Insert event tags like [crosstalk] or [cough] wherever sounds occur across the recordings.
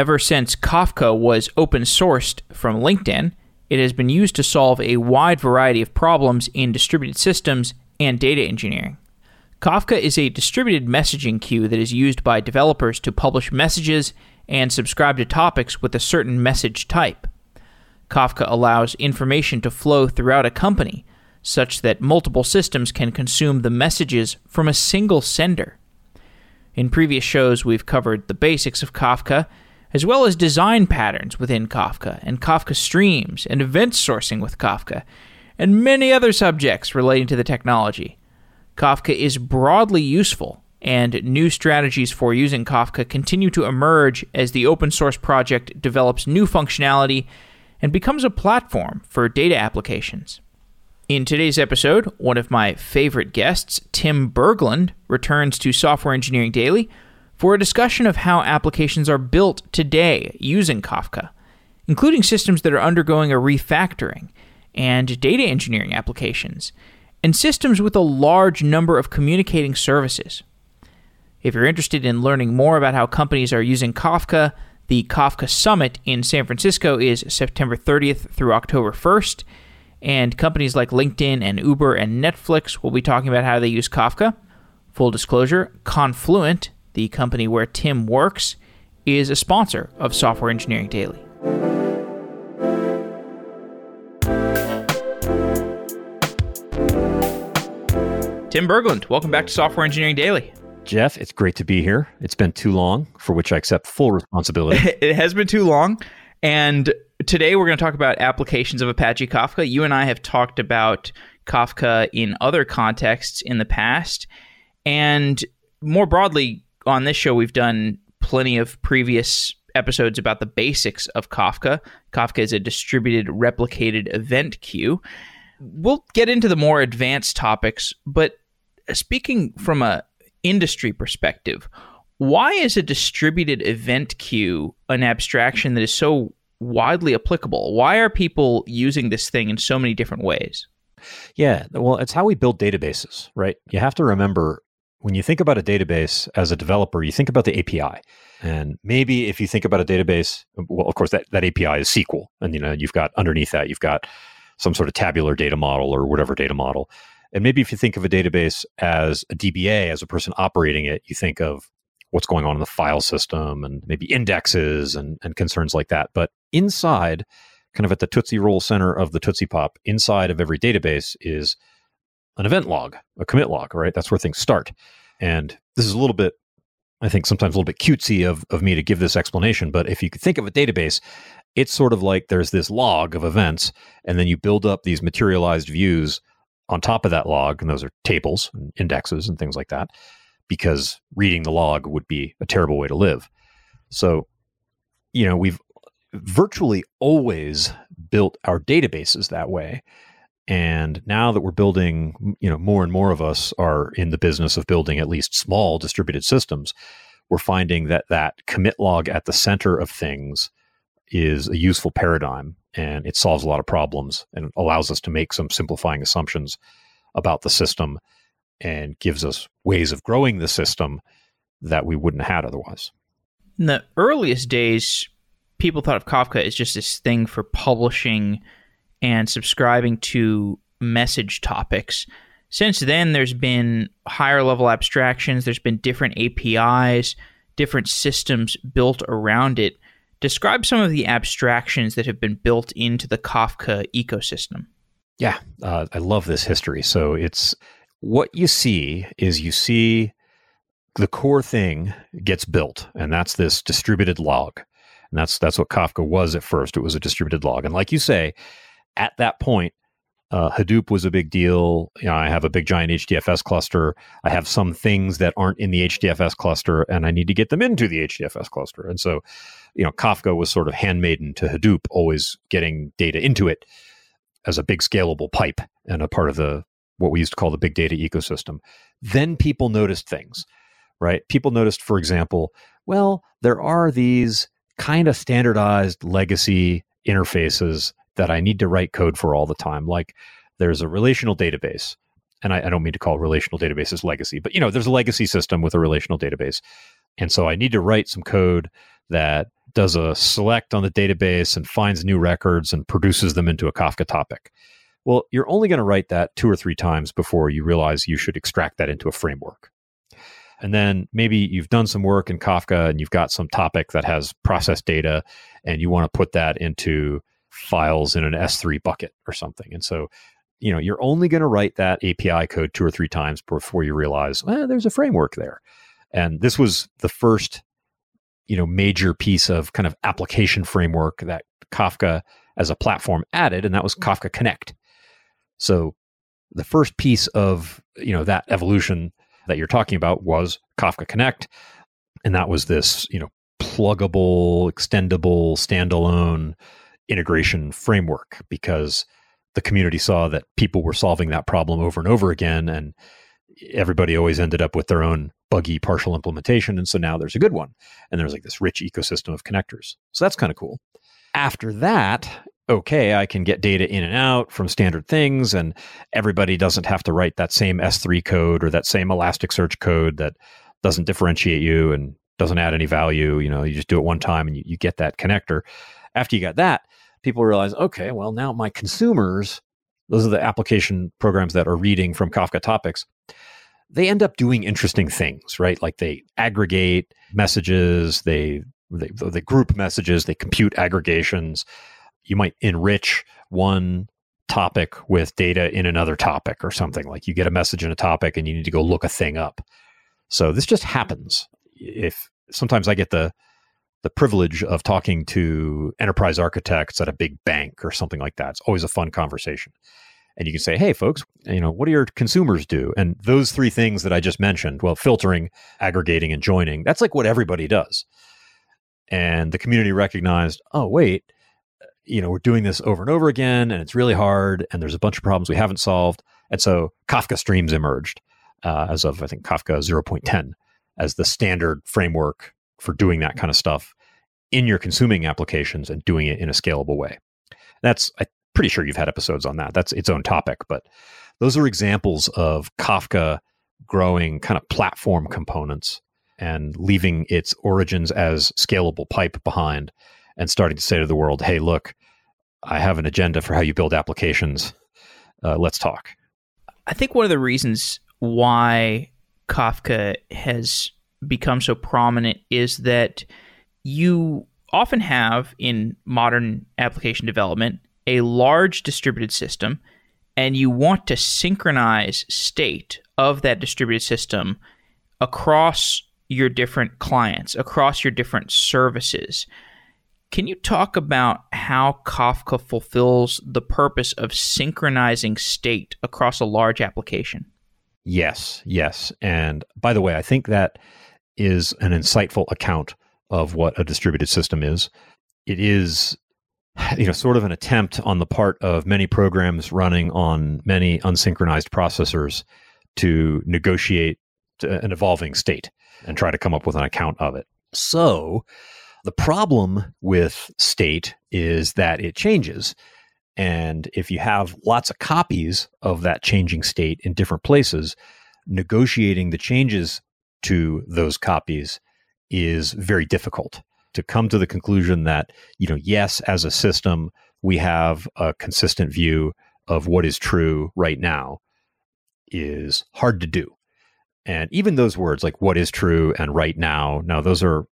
Ever since Kafka was open sourced from LinkedIn, it has been used to solve a wide variety of problems in distributed systems and data engineering. Kafka is a distributed messaging queue that is used by developers to publish messages and subscribe to topics with a certain message type. Kafka allows information to flow throughout a company such that multiple systems can consume the messages from a single sender. In previous shows, we've covered the basics of Kafka, as well as design patterns within Kafka, and Kafka streams, and event sourcing with Kafka, and many other subjects relating to the technology. Kafka is broadly useful, and new strategies for using Kafka continue to emerge as the open source project develops new functionality and becomes a platform for data applications. In today's episode, one of my favorite guests, Tim Berglund, returns to Software Engineering Daily for a discussion of how applications are built today using Kafka, including systems that are undergoing a refactoring and data engineering applications, and systems with a large number of communicating services. If you're interested in learning more about how companies are using Kafka, the Kafka Summit in San Francisco is September 30th through October 1st, and companies like LinkedIn and Uber and Netflix will be talking about how they use Kafka. Full disclosure Confluent, the company where Tim works, is a sponsor of Software Engineering Daily. Tim Berglund, welcome back to Software Engineering Daily. Jeff, it's great to be here. It's been too long, for which I accept full responsibility. [laughs] it has been too long. And today we're going to talk about applications of Apache Kafka. You and I have talked about Kafka in other contexts in the past. And more broadly, on this show, we've done plenty of previous episodes about the basics of Kafka. Kafka is a distributed replicated event queue. We'll get into the more advanced topics, but speaking from a industry perspective, why is a distributed event queue an abstraction that is so widely applicable? Why are people using this thing in so many different ways? Yeah, well, it's how we build databases, right? You have to remember when you think about a database as a developer, you think about the API. And maybe if you think about a database, well, of course, that, that API is SQL. And, you know, you've got underneath that, you've got some sort of tabular data model or whatever data model. And maybe if you think of a database as a DBA, as a person operating it, you think of what's going on in the file system and maybe indexes and, and concerns like that. But inside, kind of at the Tootsie Roll center of the Tootsie Pop, inside of every database is an event log, a commit log, right? That's where things start. And this is a little bit, I think, sometimes a little bit cutesy of, of me to give this explanation. But if you could think of a database, it's sort of like there's this log of events, and then you build up these materialized views on top of that log, and those are tables and indexes and things like that, because reading the log would be a terrible way to live. So, you know, we've virtually always built our databases that way. And now that we're building, you know, more and more of us are in the business of building at least small distributed systems. We're finding that that commit log at the center of things is a useful paradigm and it solves a lot of problems and allows us to make some simplifying assumptions about the system and gives us ways of growing the system that we wouldn't have had otherwise. In the earliest days, people thought of Kafka as just this thing for publishing and subscribing to message topics. Since then, there's been higher level abstractions, there's been different APIs, different systems built around it. Describe some of the abstractions that have been built into the Kafka ecosystem. Yeah, uh, I love this history. So it's what you see is you see the core thing gets built, and that's this distributed log. And that's that's what Kafka was at first. It was a distributed log. And like you say, at that point, uh, Hadoop was a big deal. You know, I have a big giant HDFS cluster. I have some things that aren't in the HDFS cluster, and I need to get them into the HDFS cluster. And so, you know, Kafka was sort of handmaiden to Hadoop, always getting data into it as a big scalable pipe and a part of the what we used to call the big data ecosystem. Then people noticed things, right? People noticed, for example, well, there are these kind of standardized legacy interfaces that I need to write code for all the time. Like there's a relational database, and I, I don't mean to call relational databases legacy, but you know, there's a legacy system with a relational database. And so I need to write some code that does a select on the database and finds new records and produces them into a Kafka topic. Well, you're only going to write that two or three times before you realize you should extract that into a framework. And then maybe you've done some work in Kafka and you've got some topic that has processed data and you want to put that into files in an S3 bucket or something. And so, you know, you're only going to write that API code two or three times before you realize, there's a framework there. And this was the first, you know, major piece of kind of application framework that Kafka as a platform added, and that was Kafka Connect. So the first piece of, you know, that evolution that you're talking about was Kafka Connect. And that was this, you know, pluggable, extendable, standalone integration framework because the community saw that people were solving that problem over and over again. And everybody always ended up with their own buggy partial implementation. And so now there's a good one. And there's like this rich ecosystem of connectors. So that's kind of cool. After that, okay, I can get data in and out from standard things, and everybody doesn't have to write that same S3 code or that same Elasticsearch code that doesn't differentiate you and doesn't add any value. You know, you just do it one time and you, you get that connector. After you got that, people realize, okay, well, now my consumers, those are the application programs that are reading from Kafka topics, they end up doing interesting things, right? Like they aggregate messages, they they, they group messages, they compute aggregations. You might enrich one topic with data in another topic or something. Like you get a message in a topic and you need to go look a thing up. So this just happens. If sometimes I get the the privilege of talking to enterprise architects at a big bank or something like that. It's always a fun conversation. And you can say, hey, folks, you know, what do your consumers do? And those three things that I just mentioned, well, filtering, aggregating, and joining, that's like what everybody does. And the community recognized, oh, wait, you know, we're doing this over and over again, and it's really hard, and there's a bunch of problems we haven't solved. And so Kafka Streams emerged uh, as of, I think, Kafka 0.10 as the standard framework for doing that kind of stuff in your consuming applications and doing it in a scalable way. That's I'm pretty sure you've had episodes on that. That's its own topic, but those are examples of Kafka growing kind of platform components and leaving its origins as scalable pipe behind and starting to say to the world, "Hey, look, I have an agenda for how you build applications. Uh, let's talk." I think one of the reasons why Kafka has become so prominent is that you often have in modern application development a large distributed system and you want to synchronize state of that distributed system across your different clients, across your different services. Can you talk about how Kafka fulfills the purpose of synchronizing state across a large application? Yes, yes. And by the way, I think that is an insightful account of what a distributed system is. It is you know sort of an attempt on the part of many programs running on many unsynchronized processors to negotiate uh, an evolving state and try to come up with an account of it. So, the problem with state is that it changes. And if you have lots of copies of that changing state in different places, negotiating the changes to those copies is very difficult. To come to the conclusion that you know yes as a system we have a consistent view of what is true right now is hard to do. And even those words like what is true and right now now those are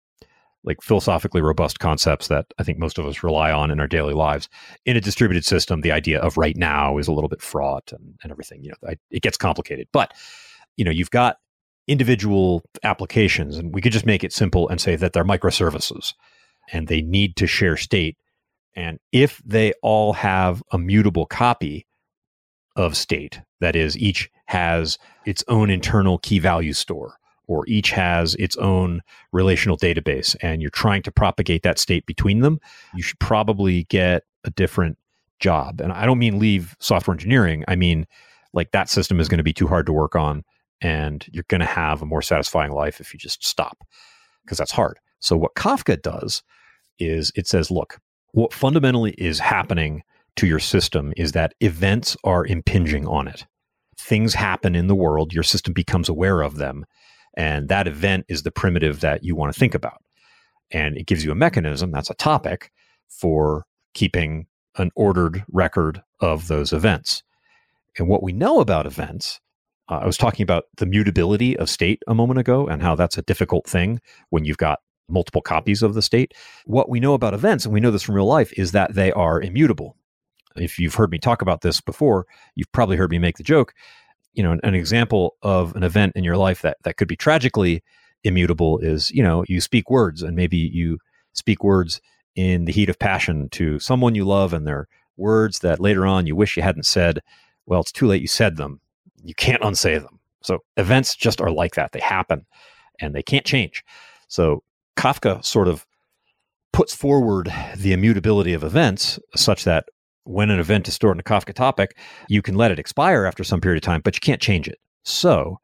like philosophically robust concepts that i think most of us rely on in our daily lives. In a distributed system the idea of right now is a little bit fraught and, and everything you know it gets complicated. But you know you've got individual applications. And we could just make it simple and say that they're microservices and they need to share state. And if they all have a mutable copy of state, that is, each has its own internal key value store or each has its own relational database and you're trying to propagate that state between them, you should probably get a different job. And I don't mean leave software engineering. I mean, like that system is going to be too hard to work on and you're going to have a more satisfying life if you just stop because that's hard. So what Kafka does is it says, look, what fundamentally is happening to your system is that events are impinging on it. Things happen in the world, your system becomes aware of them, and that event is the primitive that you want to think about. And it gives you a mechanism, that's a topic, for keeping an ordered record of those events. And what we know about events, uh, I was talking about the mutability of state a moment ago and how that's a difficult thing when you've got multiple copies of the state. What we know about events, and we know this from real life, is that they are immutable. If you've heard me talk about this before, you've probably heard me make the joke. You know, an, an example of an event in your life that, that could be tragically immutable is, you know, you speak words and maybe you speak words in the heat of passion to someone you love and they're words that later on you wish you hadn't said. Well, it's too late. You said them. You can't unsay them. So events just are like that. They happen and they can't change. So Kafka sort of puts forward the immutability of events such that when an event is stored in a Kafka topic, you can let it expire after some period of time, but you can't change it. So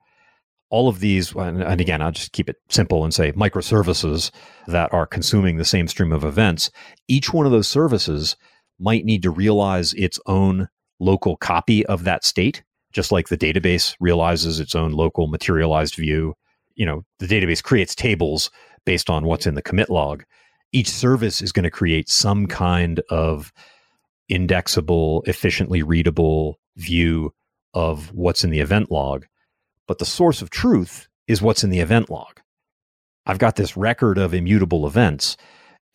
all of these, and again, I'll just keep it simple and say microservices that are consuming the same stream of events, each one of those services might need to realize its own local copy of that state, just like the database realizes its own local materialized view. You know, the database creates tables based on what's in the commit log. Each service is going to create some kind of indexable, efficiently readable view of what's in the event log. But the source of truth is what's in the event log. I've got this record of immutable events,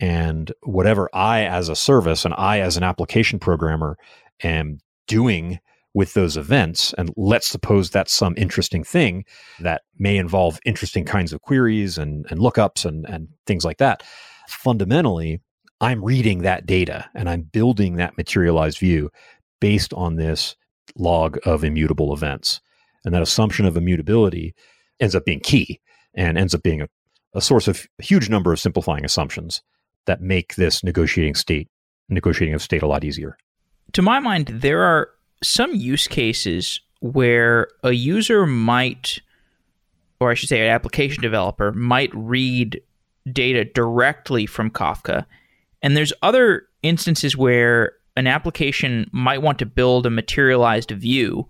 and whatever I, as a service, and I, as an application programmer, am doing with those events, and let's suppose that's some interesting thing that may involve interesting kinds of queries and, and lookups and, and things like that. Fundamentally, I'm reading that data and I'm building that materialized view based on this log of immutable events. And that assumption of immutability ends up being key and ends up being a, a source of a huge number of simplifying assumptions that make this negotiating state negotiating of state a lot easier. To my mind, there are some use cases where a user might or I should say an application developer might read data directly from Kafka and there's other instances where an application might want to build a materialized view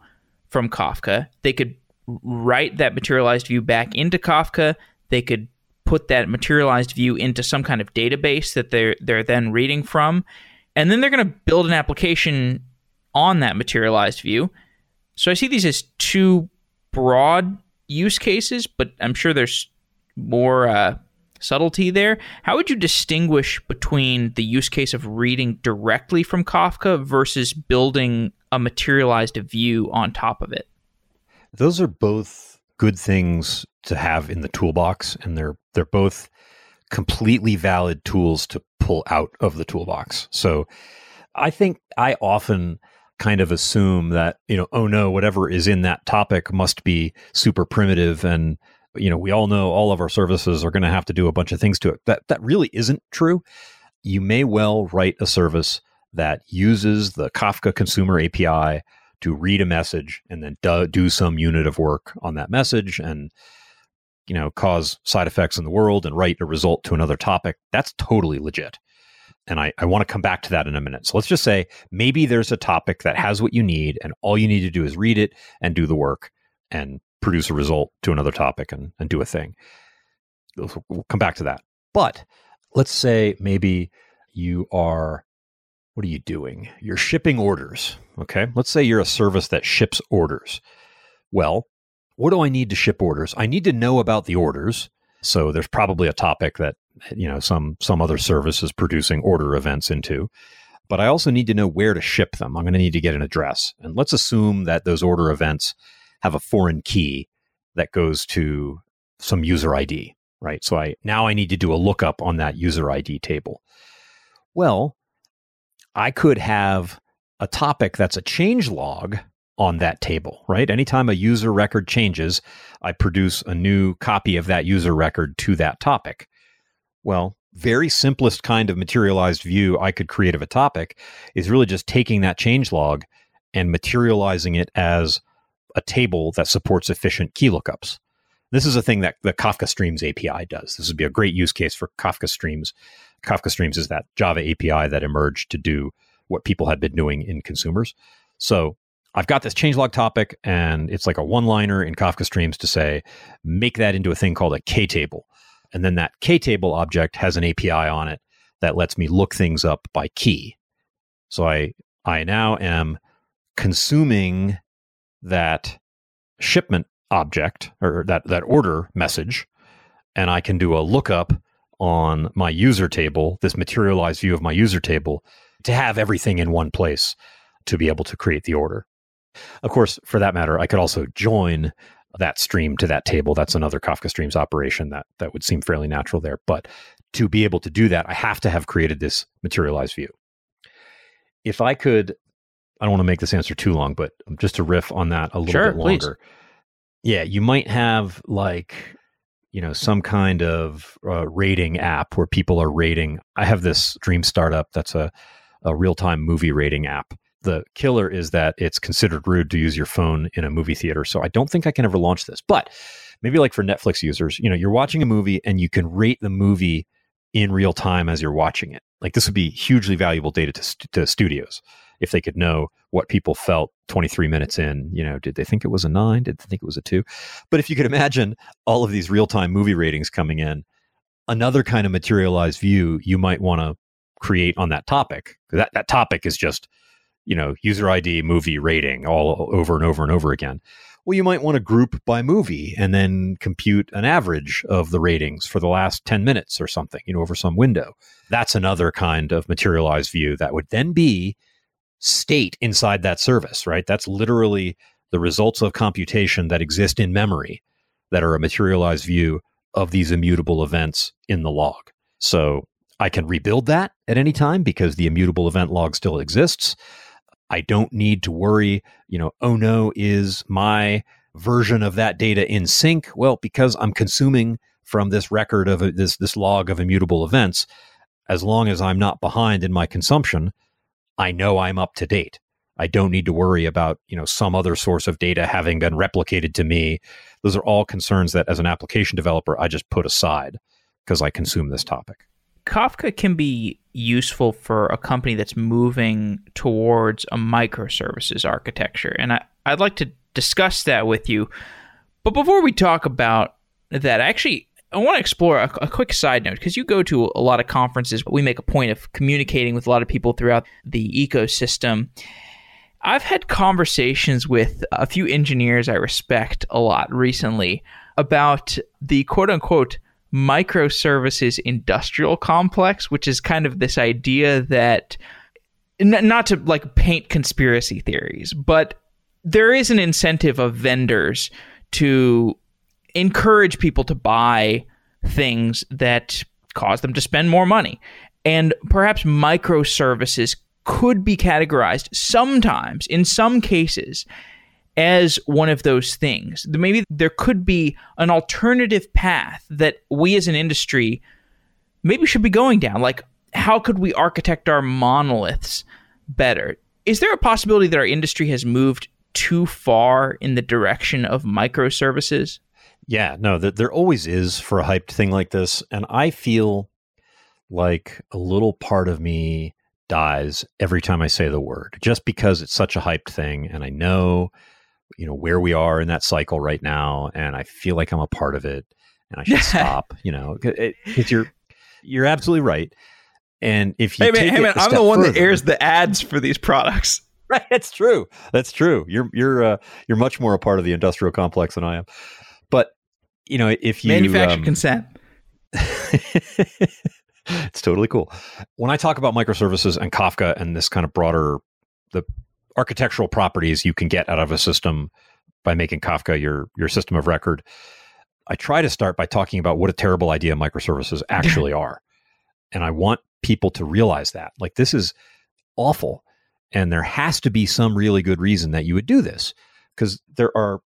from Kafka. They could write that materialized view back into Kafka. They could put that materialized view into some kind of database that they're they're then reading from. And then they're going to build an application on that materialized view. So I see these as two broad use cases, but I'm sure there's more uh, subtlety there. How would you distinguish between the use case of reading directly from Kafka versus building a materialized view on top of it? Those are both good things to have in the toolbox and they're they're both completely valid tools to pull out of the toolbox. So I think I often kind of assume that, you know, oh no, whatever is in that topic must be super primitive and you know, we all know all of our services are going to have to do a bunch of things to it. That that really isn't true. You may well write a service that uses the Kafka consumer API to read a message and then do, do some unit of work on that message and you know cause side effects in the world and write a result to another topic. That's totally legit. And I, I want to come back to that in a minute. So let's just say maybe there's a topic that has what you need, and all you need to do is read it and do the work. And produce a result to another topic and, and do a thing. We'll come back to that. But let's say maybe you are, what are you doing? You're shipping orders. Okay. Let's say you're a service that ships orders. Well, what do I need to ship orders? I need to know about the orders. So there's probably a topic that you know some some other service is producing order events into. But I also need to know where to ship them. I'm going to need to get an address. And let's assume that those order events have a foreign key that goes to some user ID, right? So I now I need to do a lookup on that user ID table. Well, I could have a topic that's a change log on that table, right? Anytime a user record changes, I produce a new copy of that user record to that topic. Well, very simplest kind of materialized view I could create of a topic is really just taking that change log and materializing it as a table that supports efficient key lookups. This is a thing that the Kafka Streams API does. This would be a great use case for Kafka Streams. Kafka Streams is that Java API that emerged to do what people had been doing in consumers. So I've got this changelog topic, and it's like a one liner in Kafka Streams to say, make that into a thing called a K table. And then that Ktable object has an API on it that lets me look things up by key. So I I now am consuming that shipment object or that that order message and I can do a lookup on my user table, this materialized view of my user table to have everything in one place to be able to create the order. Of course, for that matter, I could also join that stream to that table. That's another Kafka Streams operation that that would seem fairly natural there. But to be able to do that, I have to have created this materialized view. If I could, I don't want to make this answer too long, but just to riff on that a little Sure, bit longer. Yeah, you might have like you know some kind of uh, rating app where people are rating. I have this dream startup that's a a real time movie rating app. The killer is that it's considered rude to use your phone in a movie theater. So I don't think I can ever launch this. But maybe like for Netflix users, you know, you're watching a movie and you can rate the movie in real time as you're watching it. Like this would be hugely valuable data to, st- to studios if they could know what people felt 23 minutes in. You know, did they think it was a nine? Did they think it was a two? But if you could imagine all of these real time movie ratings coming in, another kind of materialized view you might want to create on that topic. That that topic is just you know user ID movie rating all over and over and over again. Well, you might want to group by movie and then compute an average of the ratings for the last 10 minutes or something, you know, over some window. That's another kind of materialized view that would then be state inside that service, right? That's literally the results of computation that exist in memory that are a materialized view of these immutable events in the log. So I can rebuild that at any time because the immutable event log still exists. I don't need to worry, you know, oh no, is my version of that data in sync? Well, because I'm consuming from this record of this this log of immutable events, as long as I'm not behind in my consumption, I know I'm up to date. I don't need to worry about, you know, some other source of data having been replicated to me. Those are all concerns that as an application developer I just put aside because I consume this topic. Kafka can be useful for a company that's moving towards a microservices architecture. And I, I'd like to discuss that with you. But before we talk about that, actually, I want to explore a, a quick side note because you go to a lot of conferences. We make a point of communicating with a lot of people throughout the ecosystem. I've had conversations with a few engineers I respect a lot recently about the quote unquote microservices industrial complex, which is kind of this idea that not to like paint conspiracy theories, but there is an incentive of vendors to encourage people to buy things that cause them to spend more money. And perhaps microservices could be categorized sometimes, in some cases, as one of those things. Maybe there could be an alternative path that we as an industry maybe should be going down. Like, how could we architect our monoliths better? Is there a possibility that our industry has moved too far in the direction of microservices? Yeah, no, there always is for a hyped thing like this. And I feel like a little part of me dies every time I say the word, just because it's such a hyped thing. And I know you know where we are in that cycle right now and i feel like i'm a part of it and i should [laughs] stop you know because [laughs] you're you're absolutely right and if you hey man, hey man i'm the one further, that airs the ads for these products. [laughs] Right that's true that's true you're you're uh, you're much more a part of the industrial complex than i am but you know if you manufacture um, consent. It's totally cool when i talk about microservices and kafka and this kind of broader the architectural properties you can get out of a system by making Kafka your your system of record. I try to start by talking about what a terrible idea microservices [laughs] actually are. And I want people to realize that. Like this is awful. And there has to be some really good reason that you would do this. Because there are,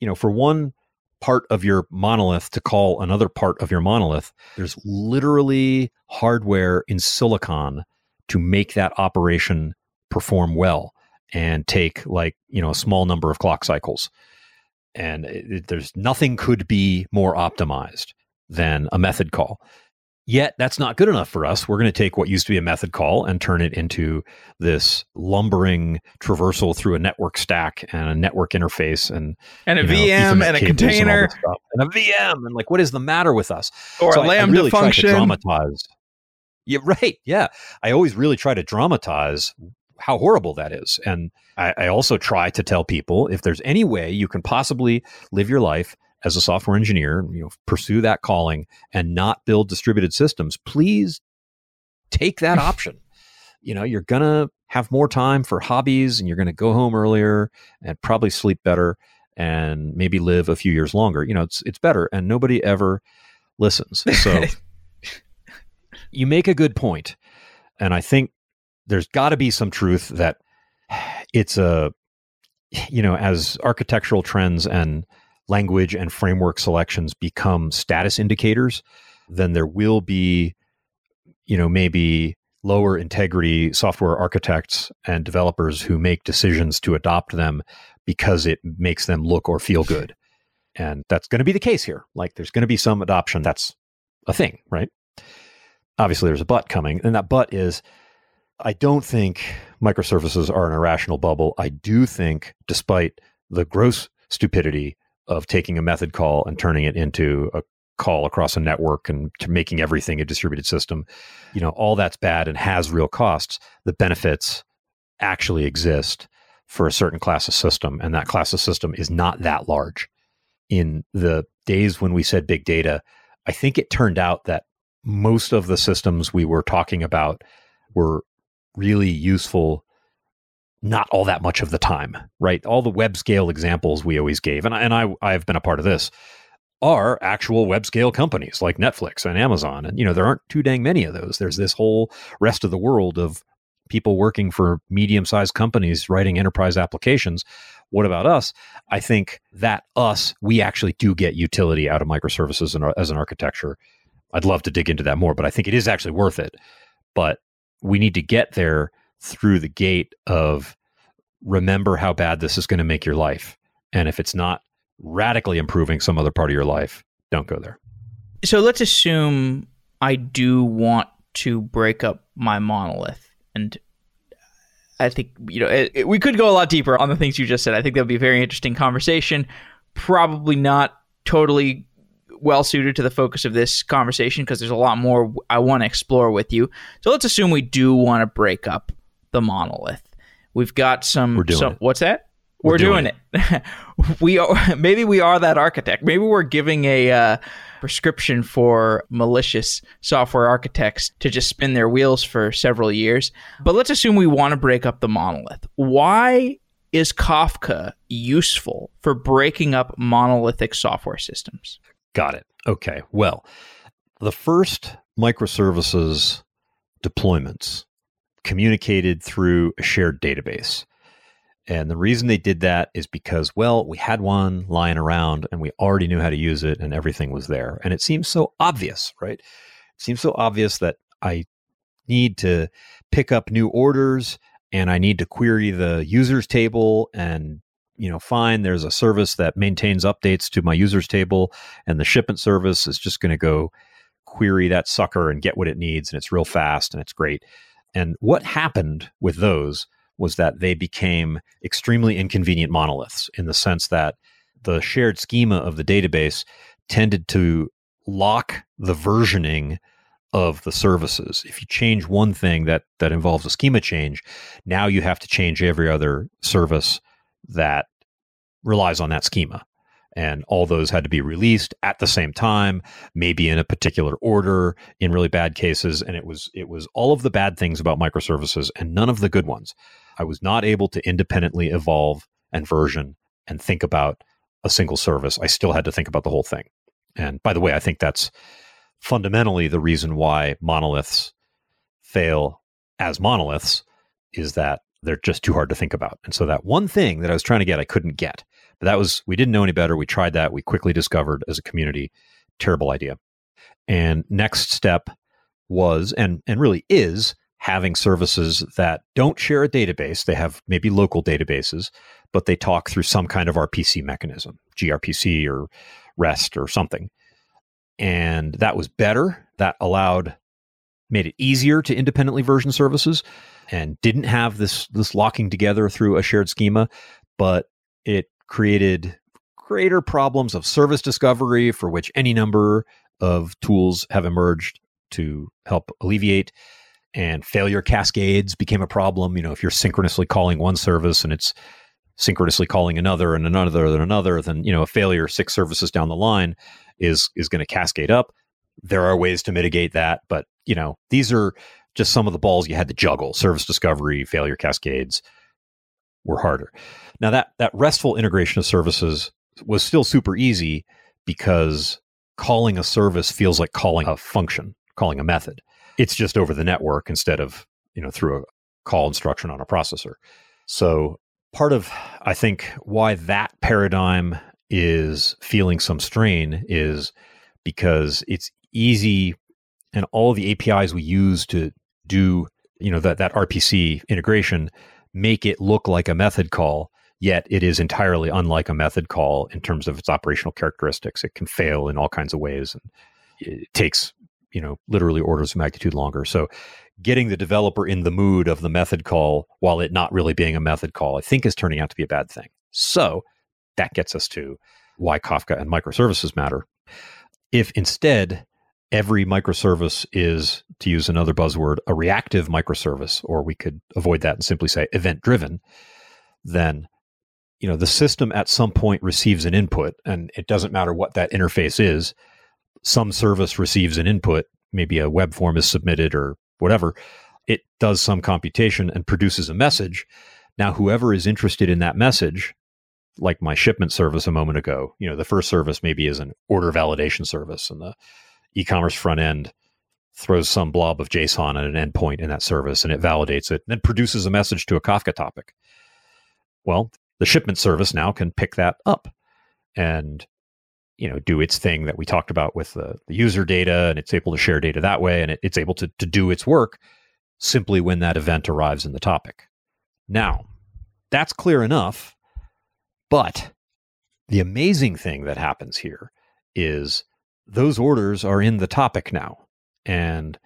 you know, for one part of your monolith to call another part of your monolith, there's literally hardware in silicon to make that operation perform well and take like you know a small number of clock cycles and it, there's nothing could be more optimized than a method call Yet that's not good enough for us. We're going to take what used to be a method call and turn it into this lumbering traversal through a network stack and a network interface and and a know, VM and a cables and container and, a VM and like what is the matter with us? or So a I- I lambda really function. dramatize. Yeah, right. Yeah, I always really try to dramatize how horrible that is, and I, I also try to tell people if there's any way you can possibly live your life as a software engineer, you know, pursue that calling and not build distributed systems, please take that [laughs] option. You know, you're gonna have more time for hobbies, and you're gonna go home earlier and probably sleep better, and maybe live a few years longer. You know, it's it's better, and nobody ever listens. So [laughs] you make a good point, and I think there's got to be some truth that it's a you know as architectural trends and language and framework selections become status indicators then there will be you know maybe lower integrity software architects and developers who make decisions to adopt them because it makes them look or feel good. And that's going to be the case here. Like there's going to be some adoption. That's a thing right? Obviously there's a but coming and that but is i don't think microservices are an irrational bubble. I do think despite the gross stupidity of taking a method call and turning it into a call across a network and to making everything a distributed system you know all that's bad and has real costs. The benefits actually exist for a certain class of system and that class of system is not that large. In the days when we said big data i think it turned out that most of the systems we were talking about were really useful not all that much of the time right? All the web scale examples we always gave and I, and I I've been a part of this are actual web scale companies like Netflix and Amazon and you know there aren't too dang many of those. There's this whole rest of the world of people working for medium sized companies writing enterprise applications. What about us? I think that us we actually do get utility out of microservices and as an architecture. I'd love to dig into that more but I think it is actually worth it. But we need to get there through the gate of remember how bad this is going to make your life. And if it's not radically improving some other part of your life, don't go there. so let's assume I do want to break up my monolith, and I think you know it, it- we could go a lot deeper on the things you just said. I think that would be a very interesting conversation. Probably not totally well suited to the focus of this conversation because there's a lot more I want to explore with you. So let's assume we do want to break up the monolith. We've got some. We're doing some- it. What's that? We're We're, doing, doing it. [laughs] we are. [laughs] Maybe we are that architect. Maybe we're giving a uh, prescription for malicious software architects to just spin their wheels for several years. But let's assume we want to break up the monolith. Why is Kafka useful for breaking up monolithic software systems? Got it. Okay. Well, the first microservices deployments communicated through a shared database. And the reason they did that is because, well, we had one lying around and we already knew how to use it and everything was there. And it seems so obvious, right? It seems so obvious that I need to pick up new orders and I need to query the users table and you know fine, there's a service that maintains updates to my users table and the shipment service is just going to go query that sucker and get what it needs and it's real fast and it's great. And what happened with those was that they became extremely inconvenient monoliths in the sense that the shared schema of the database tended to lock the versioning of the services. If you change one thing that that involves a schema change, now you have to change every other service that relies on that schema. And all those had to be released at the same time, maybe in a particular order in really bad cases. And it was it was all of the bad things about microservices and none of the good ones. I was not able to independently evolve and version and think about a single service. I still had to think about the whole thing. And by the way, I think that's fundamentally the reason why monoliths fail as monoliths is that they're just too hard to think about. And so that one thing that I was trying to get, I couldn't get. But that was, we didn't know any better. We tried that. We quickly discovered as a community, terrible idea. And next step was, and, and really is, having services that don't share a database. They have maybe local databases, but they talk through some kind of RPC mechanism, gRPC or REST or something. And that was better that allowed made it easier to independently version services and didn't have this this locking together through a shared schema, but it created greater problems of service discovery for which any number of tools have emerged to help alleviate. And failure cascades became a problem. You know if you're synchronously calling one service and it's synchronously calling another and another and another then you know a failure six services down the line is is going to cascade up. There are ways to mitigate that but you know these are just some of the balls you had to juggle service discovery failure cascades were harder now that that restful integration of services was still super easy because calling a service feels like calling a function, calling a method. It's just over the network instead of, you know, through a call instruction on a processor. So part of I think why that paradigm is feeling some strain is because it's easy and all the APIs we use to do, you know, that that RPC integration make it look like a method call yet it is entirely unlike a method call in terms of its operational characteristics. It can fail in all kinds of ways, and it takes you know literally orders of magnitude longer. So, getting the developer in the mood of the method call while it not really being a method call, I think, is turning out to be a bad thing. So, that gets us to why Kafka and microservices matter. If instead every microservice is, to use another buzzword, a reactive microservice, or we could avoid that and simply say event driven, then you know the system at some point receives an input and it doesn't matter what that interface is some service receives an input maybe a web form is submitted or whatever it does some computation and produces a message. Now whoever is interested in that message like my shipment service a moment ago you know the first service maybe is an order validation service and the e-commerce front end throws some blob of json at an endpoint in that service and it validates it and then produces a message to a kafka topic. Well the shipment service now can pick that up and you know do its thing that we talked about with the, the user data and it's able to share data that way and it, it's able to, to do its work simply when that event arrives in the topic. Now that's clear enough but the amazing thing that happens here is those orders are in the topic now and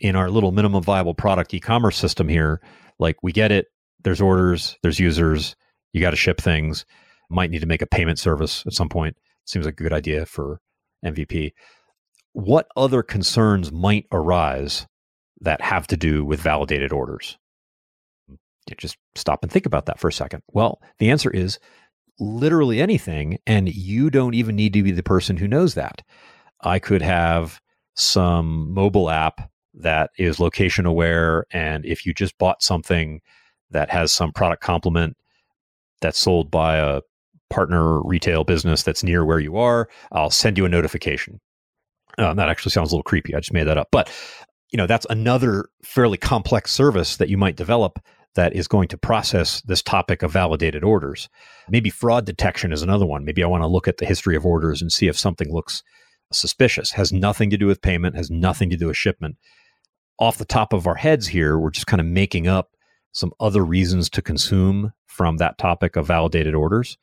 in our little minimum viable product e-commerce system here like we get it there's orders there's users you got to ship things. Might need to make a payment service at some point. Seems like a good idea for MVP. What other concerns might arise that have to do with validated orders? Just stop and think about that for a second. Well, the answer is literally anything, and you don't even need to be the person who knows that. I could have some mobile app that is location aware, and if you just bought something that has some product complement that's sold by a partner retail business that's near where you are, I'll send you a notification. Uh, that actually sounds a little creepy. I just made that up. But you know, that's another fairly complex service that you might develop that is going to process this topic of validated orders. Maybe fraud detection is another one. Maybe I want to look at the history of orders and see if something looks suspicious. Has nothing to do with payment, has nothing to do with shipment. Off the top of our heads here, we're just kind of making up some other reasons to consume from that topic of validated orders.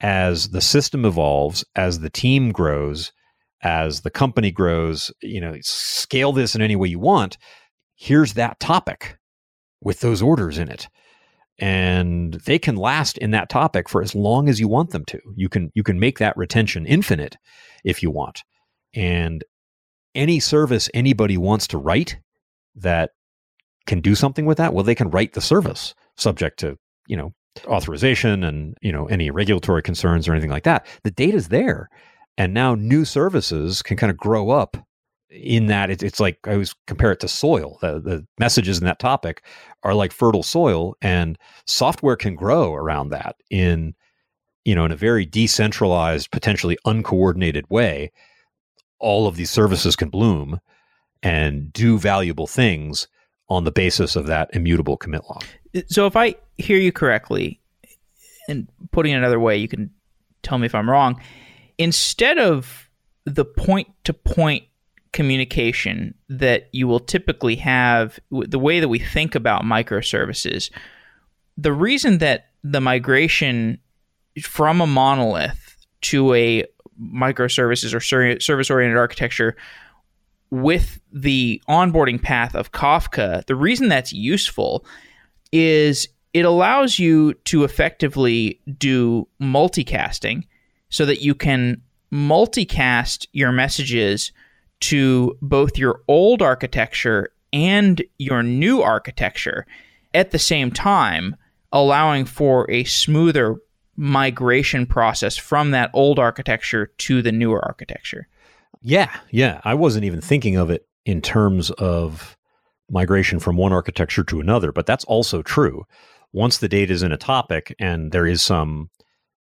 As the system evolves, as the team grows, as the company grows, you know, scale this in any way you want. Here's that topic with those orders in it. And they can last in that topic for as long as you want them to. You can you can make that retention infinite if you want. And any service anybody wants to write that can do something with that, well, they can write the service subject to, you know, authorization and, you know, any regulatory concerns or anything like that. The data's there. And now new services can kind of grow up in that it's, it's like I always compare it to soil. The, the messages in that topic are like fertile soil, and software can grow around that in you know in a very decentralized, potentially uncoordinated way. All of these services can bloom and do valuable things on the basis of that immutable commit log. So if I hear you correctly, and putting it another way, you can tell me if I'm wrong. Instead of the point to point communication that you will typically have, the way that we think about microservices, the reason that the migration from a monolith to a microservices or service oriented architecture with the onboarding path of Kafka, the reason that's useful is it allows you to effectively do multicasting so that you can multicast your messages to both your old architecture and your new architecture at the same time, allowing for a smoother migration process from that old architecture to the newer architecture. Yeah, yeah. I wasn't even thinking of it in terms of migration from one architecture to another, but that's also true. Once the data is in a topic and there is some,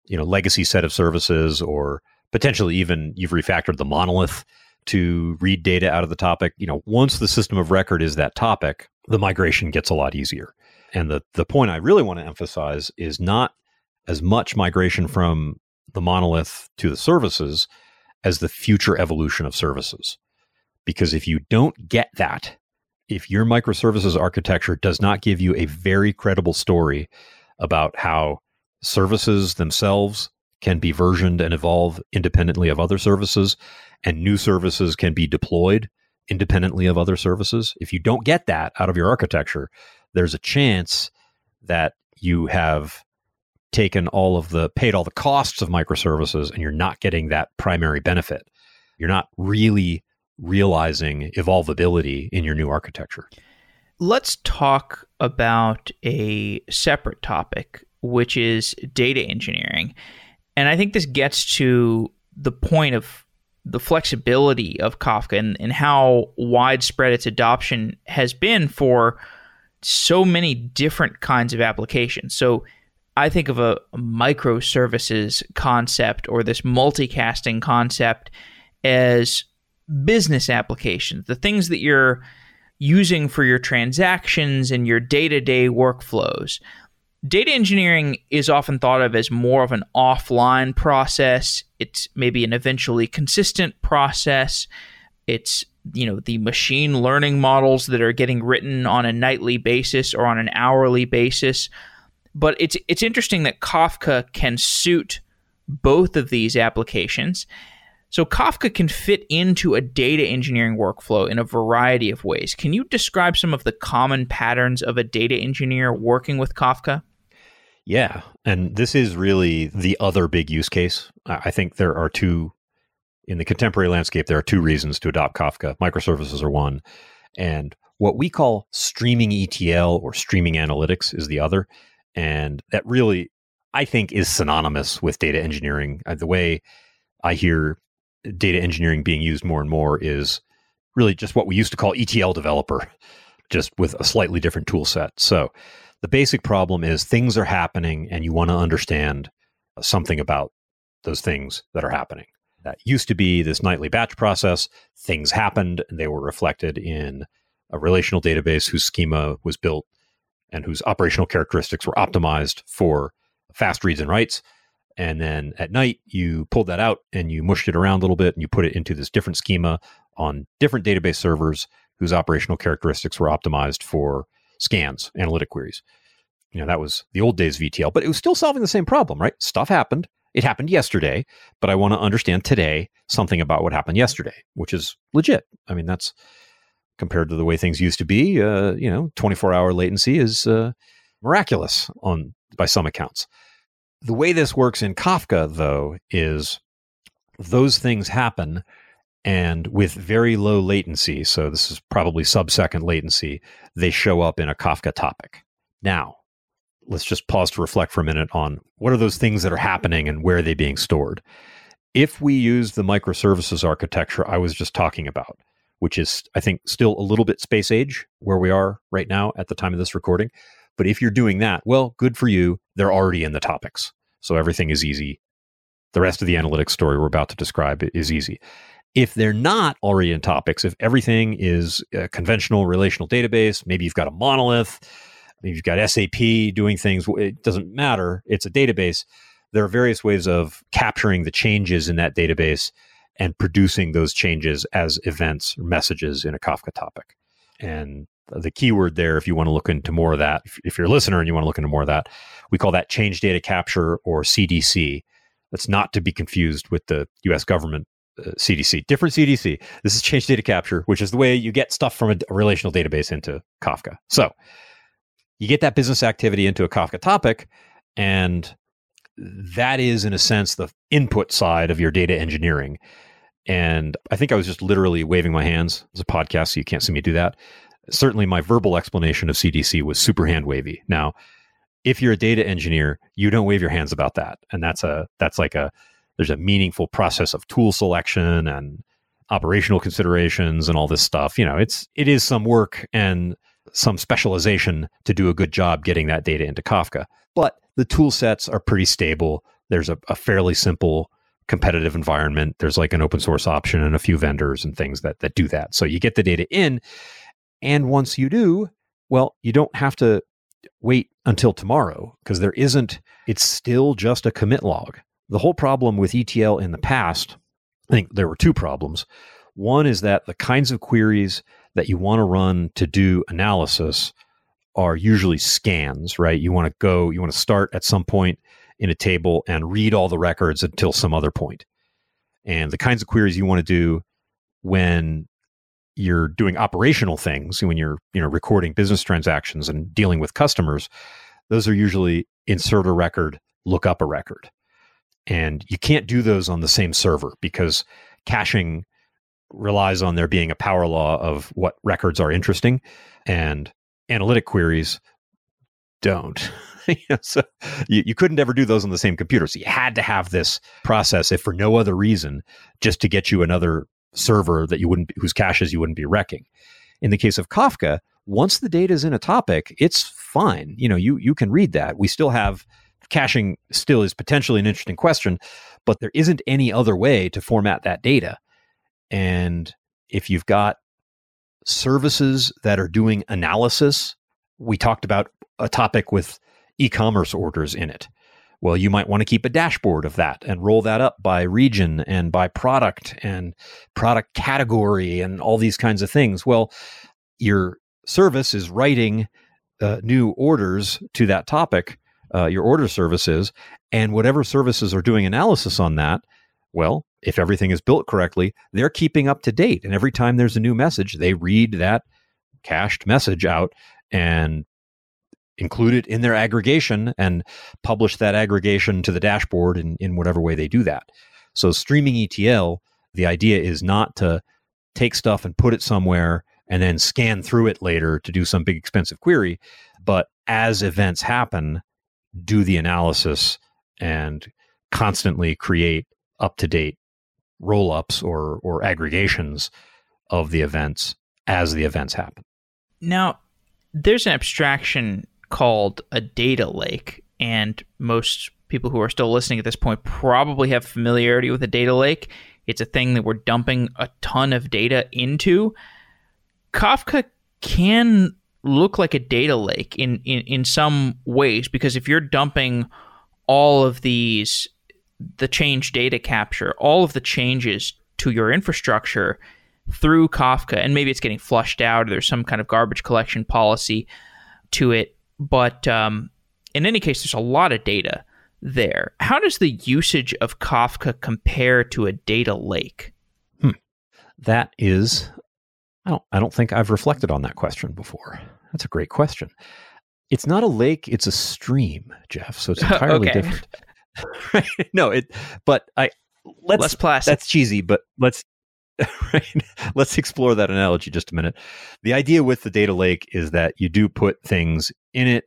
you know, legacy set of services or potentially even you've refactored the monolith to read data out of the topic, you know, once the system of record is that topic, the migration gets a lot easier. And the the point I really want to emphasize is not as much migration from the monolith to the services as the future evolution of services. Because if you don't get that, if your microservices architecture does not give you a very credible story about how services themselves can be versioned and evolve independently of other services, and new services can be deployed independently of other services, if you don't get that out of your architecture, there's a chance that you have taken all of the paid all the costs of microservices and you're not getting that primary benefit. You're not really realizing evolvability in your new architecture. Let's talk about a separate topic, which is data engineering. And I think this gets to the point of the flexibility of Kafka and, and how widespread its adoption has been for so many different kinds of applications. So I think of a microservices concept or this multicasting concept as business applications, the things that you're using for your transactions and your day to day workflows. Data engineering is often thought of as more of an offline process. It's maybe an eventually consistent process. It's you know the machine learning models that are getting written on a nightly basis or on an hourly basis but it's it's interesting that Kafka can suit both of these applications. So Kafka can fit into a data engineering workflow in a variety of ways. Can you describe some of the common patterns of a data engineer working with Kafka? Yeah, and this is really the other big use case. I think there are two in the contemporary landscape. There are two reasons to adopt Kafka. Microservices are one, and what we call streaming ETL or streaming analytics is the other. And that really, I think, is synonymous with data engineering. Uh, the way I hear data engineering being used more and more is really just what we used to call ETL developer, [laughs] just with a slightly different tool set. So the basic problem is things are happening and you want to understand something about those things that are happening. That used to be this nightly batch process. Things happened and they were reflected in a relational database whose schema was built and whose operational characteristics were optimized for fast reads and writes. And then at night, you pulled that out and you mushed it around a little bit and you put it into this different schema on different database servers whose operational characteristics were optimized for scans, analytic queries. You know, that was the old days VTL, but it was still solving the same problem, right? Stuff happened. It happened yesterday, but I want to understand today something about what happened yesterday, which is legit. I mean, that's compared to the way things used to be. Uh, you know, 24 hour latency is uh, miraculous on by some accounts. The way this works in Kafka, though, is those things happen and with very low latency, so this is probably sub second latency, they show up in a Kafka topic. Now, let's just pause to reflect for a minute on what are those things that are happening and where are they being stored. If we use the microservices architecture I was just talking about, which is, I think, still a little bit space age where we are right now at the time of this recording. But if you're doing that, well, good for you. They're already in the topics. So everything is easy. The rest of the analytics story we're about to describe is easy. If they're not already in topics, if everything is a conventional relational database, maybe you've got a monolith, maybe you've got SAP doing things, it doesn't matter. It's a database. There are various ways of capturing the changes in that database and producing those changes as events or messages in a Kafka topic. And the keyword there, if you want to look into more of that, if, you're a listener and you want to look into more of that, we call that change data capture or CDC. That's not to be confused with the US government uh, CDC, different CDC. This is change data capture, which is the way you get stuff from a, a relational database into Kafka. So you get that business activity into a Kafka topic, and that is, in a sense, the input side of your data engineering. And I think I was just literally waving my hands. It's a podcast, so you can't see me do that. Certainly, my verbal explanation of CDC was super hand wavy. Now, if you're a data engineer, you don't wave your hands about that, and that's a that's like a there's a meaningful process of tool selection and operational considerations and all this stuff. You know, it's it is some work and some specialization to do a good job getting that data into Kafka. But the tool sets are pretty stable. There's a, a fairly simple competitive environment. There's like an open source option and a few vendors and things that that do that. So you get the data in, and once you do, well, you don't have to wait until tomorrow because there isn't. It's still just a commit log. The whole problem with ETL in the past, I think there were two problems. One is that the kinds of queries that you want to run to do analysis are usually scans, right? You want to go, you want to start at some point in a table and read all the records until some other point. And the kinds of queries you want to do when you're doing operational things, when you're, you know, recording business transactions and dealing with customers, those are usually insert a record, look up a record. And you can't do those on the same server because caching relies on there being a power law of what records are interesting and analytic queries don't. [laughs] so you, you couldn't ever do those on the same computer. So you had to have this process, if for no other reason, just to get you another server that you wouldn't, whose caches you wouldn't be wrecking. In the case of Kafka, once the data is in a topic, it's fine. You know, you you can read that. We still have caching. Still is potentially an interesting question, but there isn't any other way to format that data. And if you've got services that are doing analysis, we talked about a topic with e-commerce orders in it. Well, you might want to keep a dashboard of that and roll that up by region and by product and product category and all these kinds of things. Well, your service is writing uh, new orders to that topic, uh, your order services, and whatever services are doing analysis on that, well, if everything is built correctly, they're keeping up to date. And every time there's a new message, they read that cached message out and include it in their aggregation and publish that aggregation to the dashboard in, in whatever way they do that. So, streaming ETL, the idea is not to take stuff and put it somewhere and then scan through it later to do some big expensive query, but as events happen, do the analysis and constantly create up to date roll ups or, or aggregations of the events as the events happen. Now, there's an abstraction called a data lake, and most people who are still listening at this point probably have familiarity with a data lake. It's a thing that we're dumping a ton of data into. Kafka can look like a data lake in, in, in some ways because if you're dumping all of these, the change data capture, all of the changes to your infrastructure through Kafka, and maybe it's getting flushed out or there's some kind of garbage collection policy to it, but um, in any case, there's a lot of data there. How does the usage of Kafka compare to a data lake? Hmm. That is, I don't, I don't think I've reflected on that question before. That's a great question. It's not a lake; it's a stream, Jeff. So it's [laughs] entirely different. [laughs] no, it. But I let's less plastic. That's cheesy, but let's [laughs] right? Let's explore that analogy just a minute. The idea with the data lake is that you do put things in it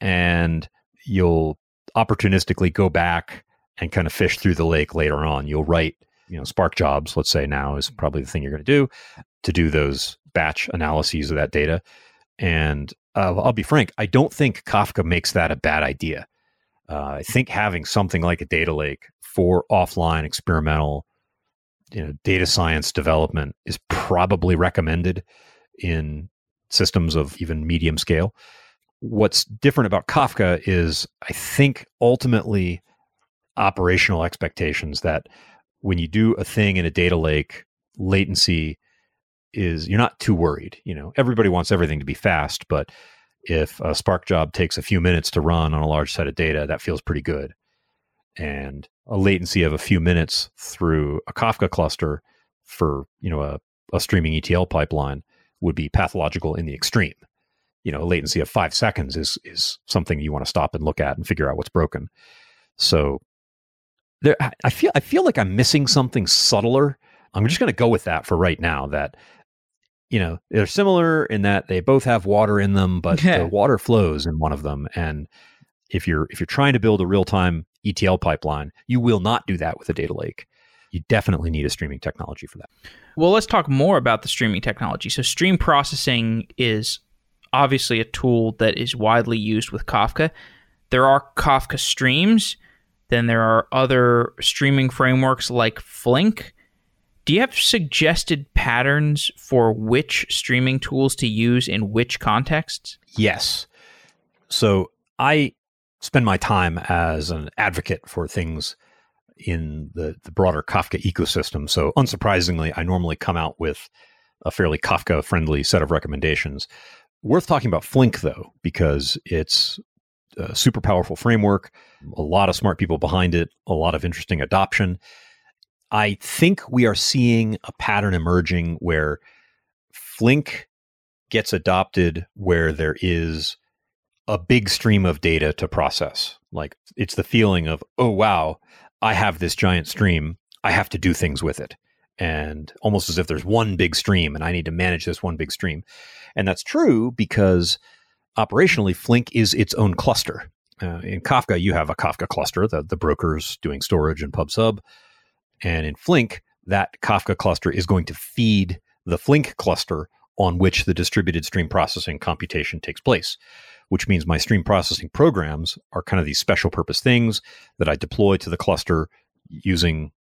and you'll opportunistically go back and kind of fish through the lake later on. You'll write, you know, Spark jobs, let's say now is probably the thing you're going to do to do those batch analyses of that data. And uh, I'll be frank, I don't think Kafka makes that a bad idea. Uh, I think having something like a data lake for offline experimental you know, data science development is probably recommended in systems of even medium scale. What's different about Kafka is, I think, ultimately operational expectations that when you do a thing in a data lake, latency is you're not too worried. You know, everybody wants everything to be fast, but if a Spark job takes a few minutes to run on a large set of data, that feels pretty good. and a latency of a few minutes through a Kafka cluster for you know a, a streaming ETL pipeline would be pathological in the extreme. You know, a latency of five seconds is is something you want to stop and look at and figure out what's broken. So there, I feel I feel like I'm missing something subtler. I'm just going to go with that for right now. That you know they're similar in that they both have water in them, but the water flows in one of them. And if you're if you're trying to build a real time ETL pipeline, you will not do that with a data lake. You definitely need a streaming technology for that. Well, let's talk more about the streaming technology. So, stream processing is obviously a tool that is widely used with Kafka. There are Kafka streams, then there are other streaming frameworks like Flink. Do you have suggested patterns for which streaming tools to use in which contexts? Yes. So I spend my time as an advocate for things in the, the broader Kafka ecosystem. So, unsurprisingly, I normally come out with a fairly Kafka friendly set of recommendations. Worth talking about Flink, though, because it's a super powerful framework, a lot of smart people behind it, a lot of interesting adoption. I think we are seeing a pattern emerging where Flink gets adopted where there is a big stream of data to process. Like it's the feeling of, oh, wow, I have this giant stream. I have to do things with it. And almost as if there's one big stream and I need to manage this one big stream. And that's true because operationally, Flink is its own cluster. Uh, in Kafka, you have a Kafka cluster, the, the brokers doing storage and PubSub. And in Flink, that Kafka cluster is going to feed the Flink cluster on which the distributed stream processing computation takes place which means my stream processing programs are kind of these special purpose things that I deploy to the cluster using,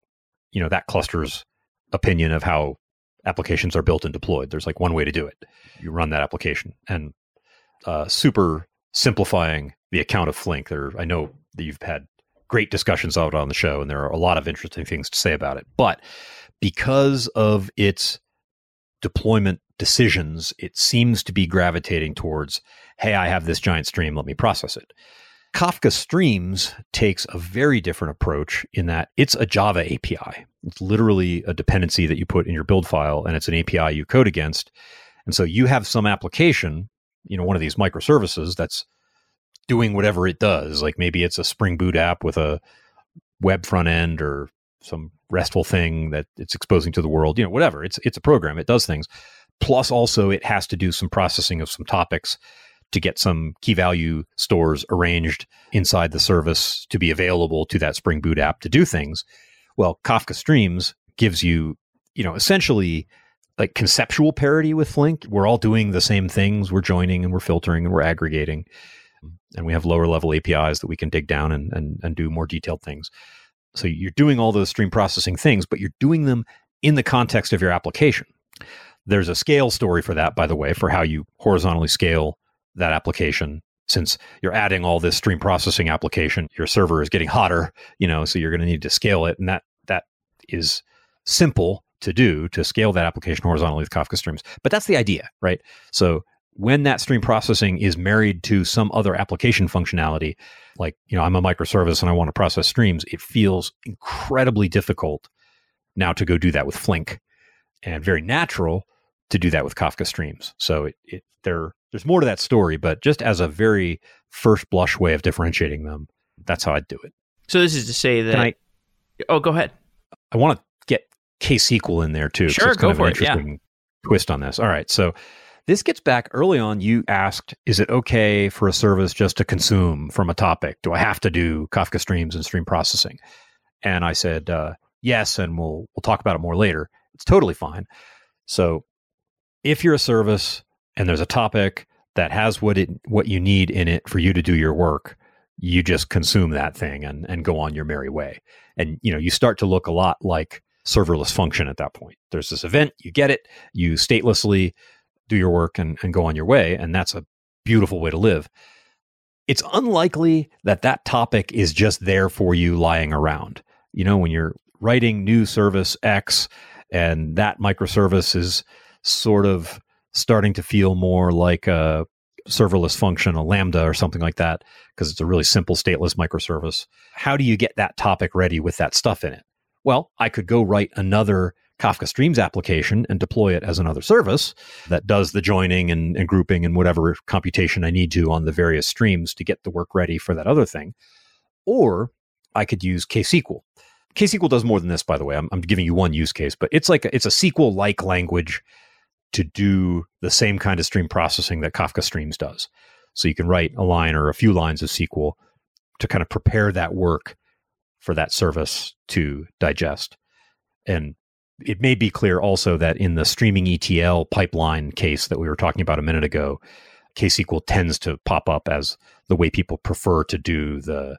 you know, that cluster's opinion of how applications are built and deployed. There's like one way to do it. You run that application and uh, super simplifying the account of Flink. There, I know that you've had great discussions out on the show, and there are a lot of interesting things to say about it. But because of its deployment decisions, it seems to be gravitating towards, hey, I have this giant stream, let me process it. Kafka Streams takes a very different approach in that it's a Java API. It's literally a dependency that you put in your build file, and it's an API you code against. And so you have some application, you know, one of these microservices that's doing whatever it does. Like maybe it's a Spring Boot app with a web front end or some RESTful thing that it's exposing to the world, you know, whatever. It's it's a program. It does things. Plus, also, it has to do some processing of some topics to get some key value stores arranged inside the service to be available to that Spring Boot app to do things. Well, Kafka Streams gives you, you know, essentially like conceptual parity with Flink. We're all doing the same things. We're joining and we're filtering and we're aggregating. And we have lower level APIs that we can dig down and, and, and do more detailed things. So you're doing all those stream processing things, but you're doing them in the context of your application. There's a scale story for that, by the way, for how you horizontally scale that application. Since you're adding all this stream processing application, your server is getting hotter, you know, so you're going to need to scale it. And that that is simple to do to scale that application horizontally with Kafka streams. But that's the idea, right? So when that stream processing is married to some other application functionality, like, you know, I'm a microservice and I want to process streams, it feels incredibly difficult now to go do that with Flink and very natural to do that with Kafka streams. So it, it there there's more to that story, but just as a very first blush way of differentiating them, that's how I'd do it. So this is to say that. I, oh, go ahead. I want to get KSQL in there too. Sure, go for it. Yeah. Twist on this. All right, so this gets back early on. You asked, is it okay for a service just to consume from a topic? Do I have to do Kafka streams and stream processing? And I said uh, yes, and we'll we'll talk about it more later. It's totally fine. So if you're a service and there's a topic that has what it what you need in it for you to do your work, you just consume that thing and, and go on your merry way. And you know, you start to look a lot like serverless function at that point. There's this event, you get it, you statelessly do your work and, and go on your way. And that's a beautiful way to live. It's unlikely that that topic is just there for you lying around. You know, when you're writing new service X and that microservice is sort of starting to feel more like a, serverless function, a Lambda or something like that, because it's a really simple stateless microservice. How do you get that topic ready with that stuff in it? Well, I could go write another Kafka Streams application and deploy it as another service that does the joining and, and grouping and whatever computation I need to on the various streams to get the work ready for that other thing. Or I could use KSQL. KSQL does more than this, by the way. I'm, I'm giving you one use case, but it's like a, it's a SQL-like language to do the same kind of stream processing that Kafka Streams does. So you can write a line or a few lines of SQL to kind of prepare that work for that service to digest. And it may be clear also that in the streaming ETL pipeline case that we were talking about a minute ago, KSQL tends to pop up as the way people prefer to do the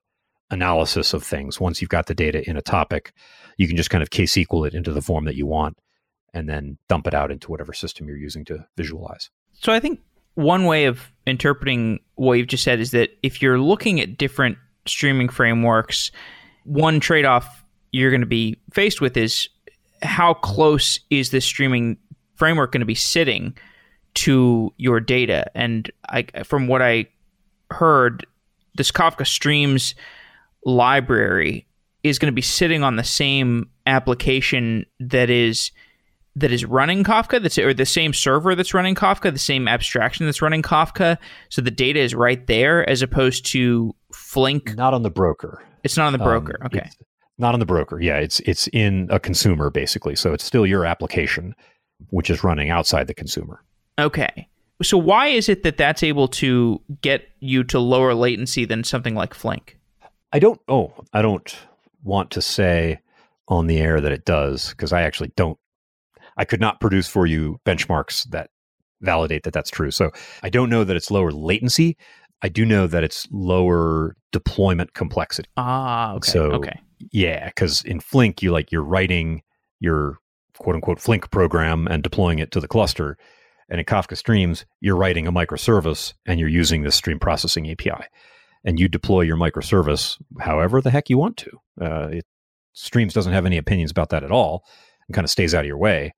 analysis of things. Once you've got the data in a topic, you can just kind of KSQL it into the form that you want and then dump it out into whatever system you're using to visualize. So I think one way of interpreting what you've just said is that if you're looking at different streaming frameworks, one trade off you're going to be faced with is how close is this streaming framework going to be sitting to your data? And I, from what I heard, this Kafka Streams library is going to be sitting on the same application that is that is running Kafka, that's or the same server that's running Kafka, the same abstraction that's running Kafka. So the data is right there, as opposed to Flink. Not on the broker. It's not on the broker. Um, okay. Not on the broker. Yeah, it's it's in a consumer basically. So it's still your application, which is running outside the consumer. Okay. So why is it that that's able to get you to lower latency than something like Flink? I don't. Oh, I don't want to say on the air that it does because I actually don't. I could not produce for you benchmarks that validate that that's true. So I don't know that it's lower latency. I do know that it's lower deployment complexity. Ah, okay. So okay. Yeah, because in Flink, you like you're writing your quote unquote Flink program and deploying it to the cluster. And in Kafka Streams, you're writing a microservice and you're using this stream processing API. And you deploy your microservice however the heck you want to. Uh, it, Streams doesn't have any opinions about that at all and kind of stays out of your way.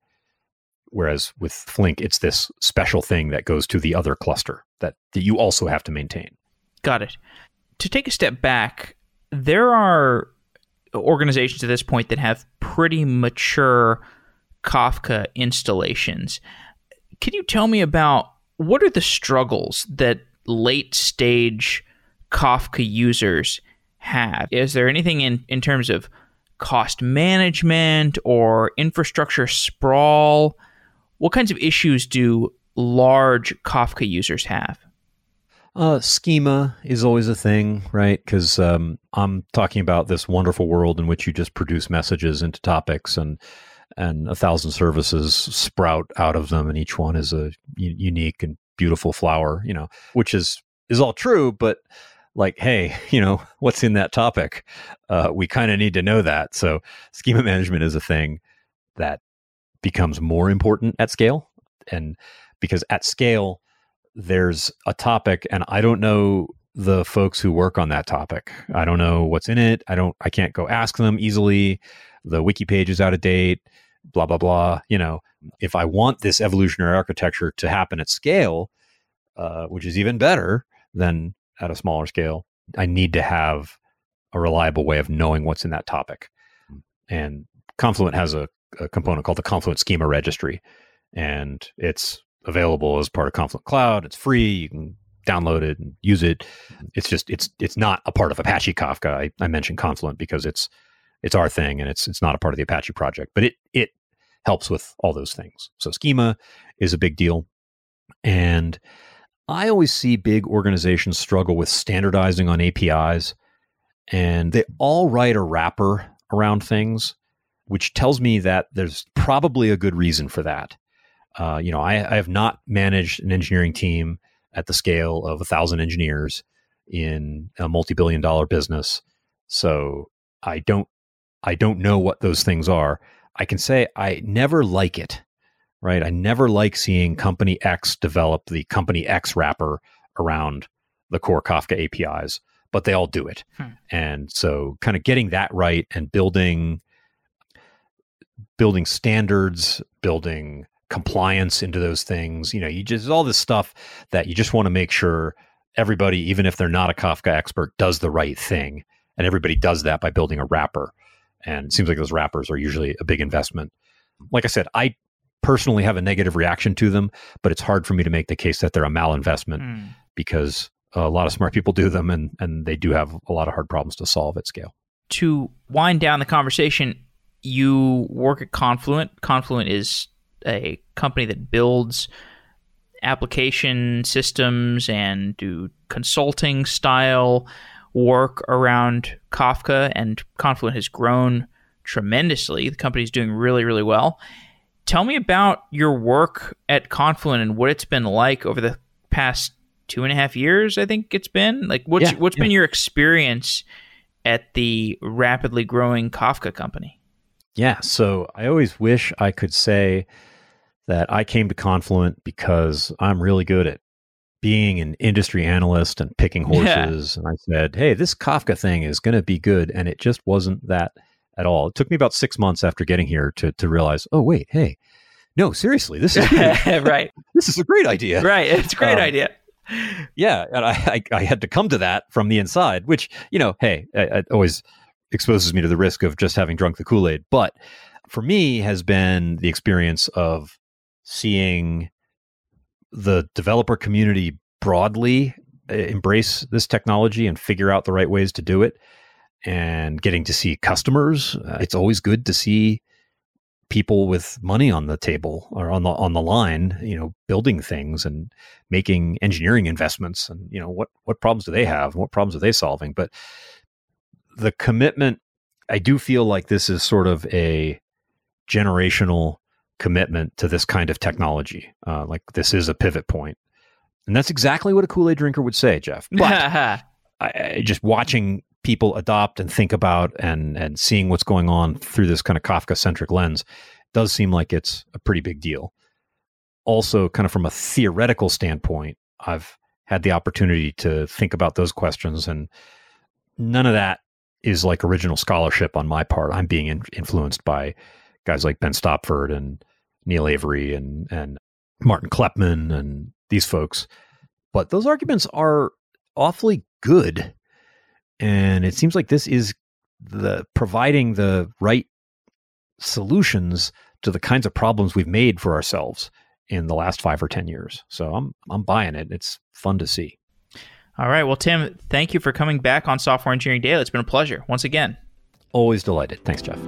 Whereas with Flink, it's this special thing that goes to the other cluster that, that you also have to maintain. Got it. To take a step back, there are organizations at this point that have pretty mature Kafka installations. Can you tell me about what are the struggles that late stage Kafka users have? Is there anything in, in terms of cost management or infrastructure sprawl? What kinds of issues do large Kafka users have? Uh, schema is always a thing, right? Because um, I'm talking about this wonderful world in which you just produce messages into topics, and and a thousand services sprout out of them, and each one is a unique and beautiful flower, you know, which is is all true, but like, hey, [laughs] you know, what's in that topic? Uh, we kind of need to know that. So, schema management is a thing that becomes more important at scale, and because at scale there's a topic and I don't know the folks who work on that topic. I don't know what's in it. I don't I can't go ask them easily. The wiki page is out of date, blah blah blah. You know, if I want this evolutionary architecture to happen at scale, uh, which is even better than at a smaller scale, I need to have a reliable way of knowing what's in that topic. And Confluent has a, a component called the Confluent Schema Registry, and it's available as part of Confluent Cloud. It's free. You can download it and use it. It's just it's it's not a part of Apache Kafka. I, I mentioned Confluent because it's it's our thing and it's it's not a part of the Apache project, but it it helps with all those things. So schema is a big deal. And I always see big organizations struggle with standardizing on APIs and they all write a wrapper around things, which tells me that there's probably a good reason for that. Uh, you know, I, I, have not managed an engineering team at the scale of a thousand engineers in a multi-billion dollar business. So I don't, I don't know what those things are. I can say I never like it, right? I never like seeing company X develop the company X wrapper around the core Kafka APIs, but they all do it. Hmm. And so kind of getting that right and building, building standards, building compliance into those things. You know, you just all this stuff that you just want to make sure everybody, even if they're not a Kafka expert, does the right thing. And everybody does that by building a wrapper. And it seems like those wrappers are usually a big investment. Like I said, I personally have a negative reaction to them, but it's hard for me to make the case that they're a malinvestment mm. because a lot of smart people do them and, and they do have a lot of hard problems to solve at scale. To wind down the conversation, you work at Confluent. Confluent is a company that builds application systems and do consulting style work around Kafka, and Confluent has grown tremendously. The company is doing really, really well. Tell me about your work at Confluent and what it's been like over the past two and a half years. I think it's been like what's yeah, what's yeah. been your experience at the rapidly growing Kafka company? Yeah, so I always wish I could say that I came to Confluent because I'm really good at being an industry analyst and picking [laughs] horses. Yeah. And I said, hey, this Kafka thing is going to be good. And it just wasn't that at all. It took me about six months after getting here to, to realize, oh, wait, hey, no, seriously, this is [laughs] right. This is a great idea. Right. It's a great um, idea. Yeah. And I, I, I, had to come to that from the inside, which, you know, hey, it always exposes me to the risk of just having drunk the Kool Aid. But for me, has been the experience of seeing the developer community broadly uh, embrace this technology and figure out the right ways to do it and getting to see customers uh, it's always good to see people with money on the table or on the on the line you know building things and making engineering investments and you know what what problems do they have? What problems are they solving? But the commitment i do feel like this is sort of a generational commitment to this kind of technology. Uh, like this is a pivot point, and that's exactly what a Kool Aid drinker would say, Jeff. [laughs] But I, just watching people adopt and think about and and seeing what's going on through this kind of Kafka centric lens does seem like it's a pretty big deal. Also, kind of from a theoretical standpoint, I've had the opportunity to think about those questions, and none of that is like original scholarship on my part. I'm being in, influenced by guys like Ben Stopford and Neil Avery and and Martin Kleppmann and these folks. But those arguments are awfully good. And it seems like this is the providing the right solutions to the kinds of problems we've made for ourselves in the last five or ten years. So I'm I'm buying it. It's fun to see. All right. Well, Tim, thank you for coming back on Software Engineering Daily. It's been a pleasure once again. Always delighted. Thanks, Jeff.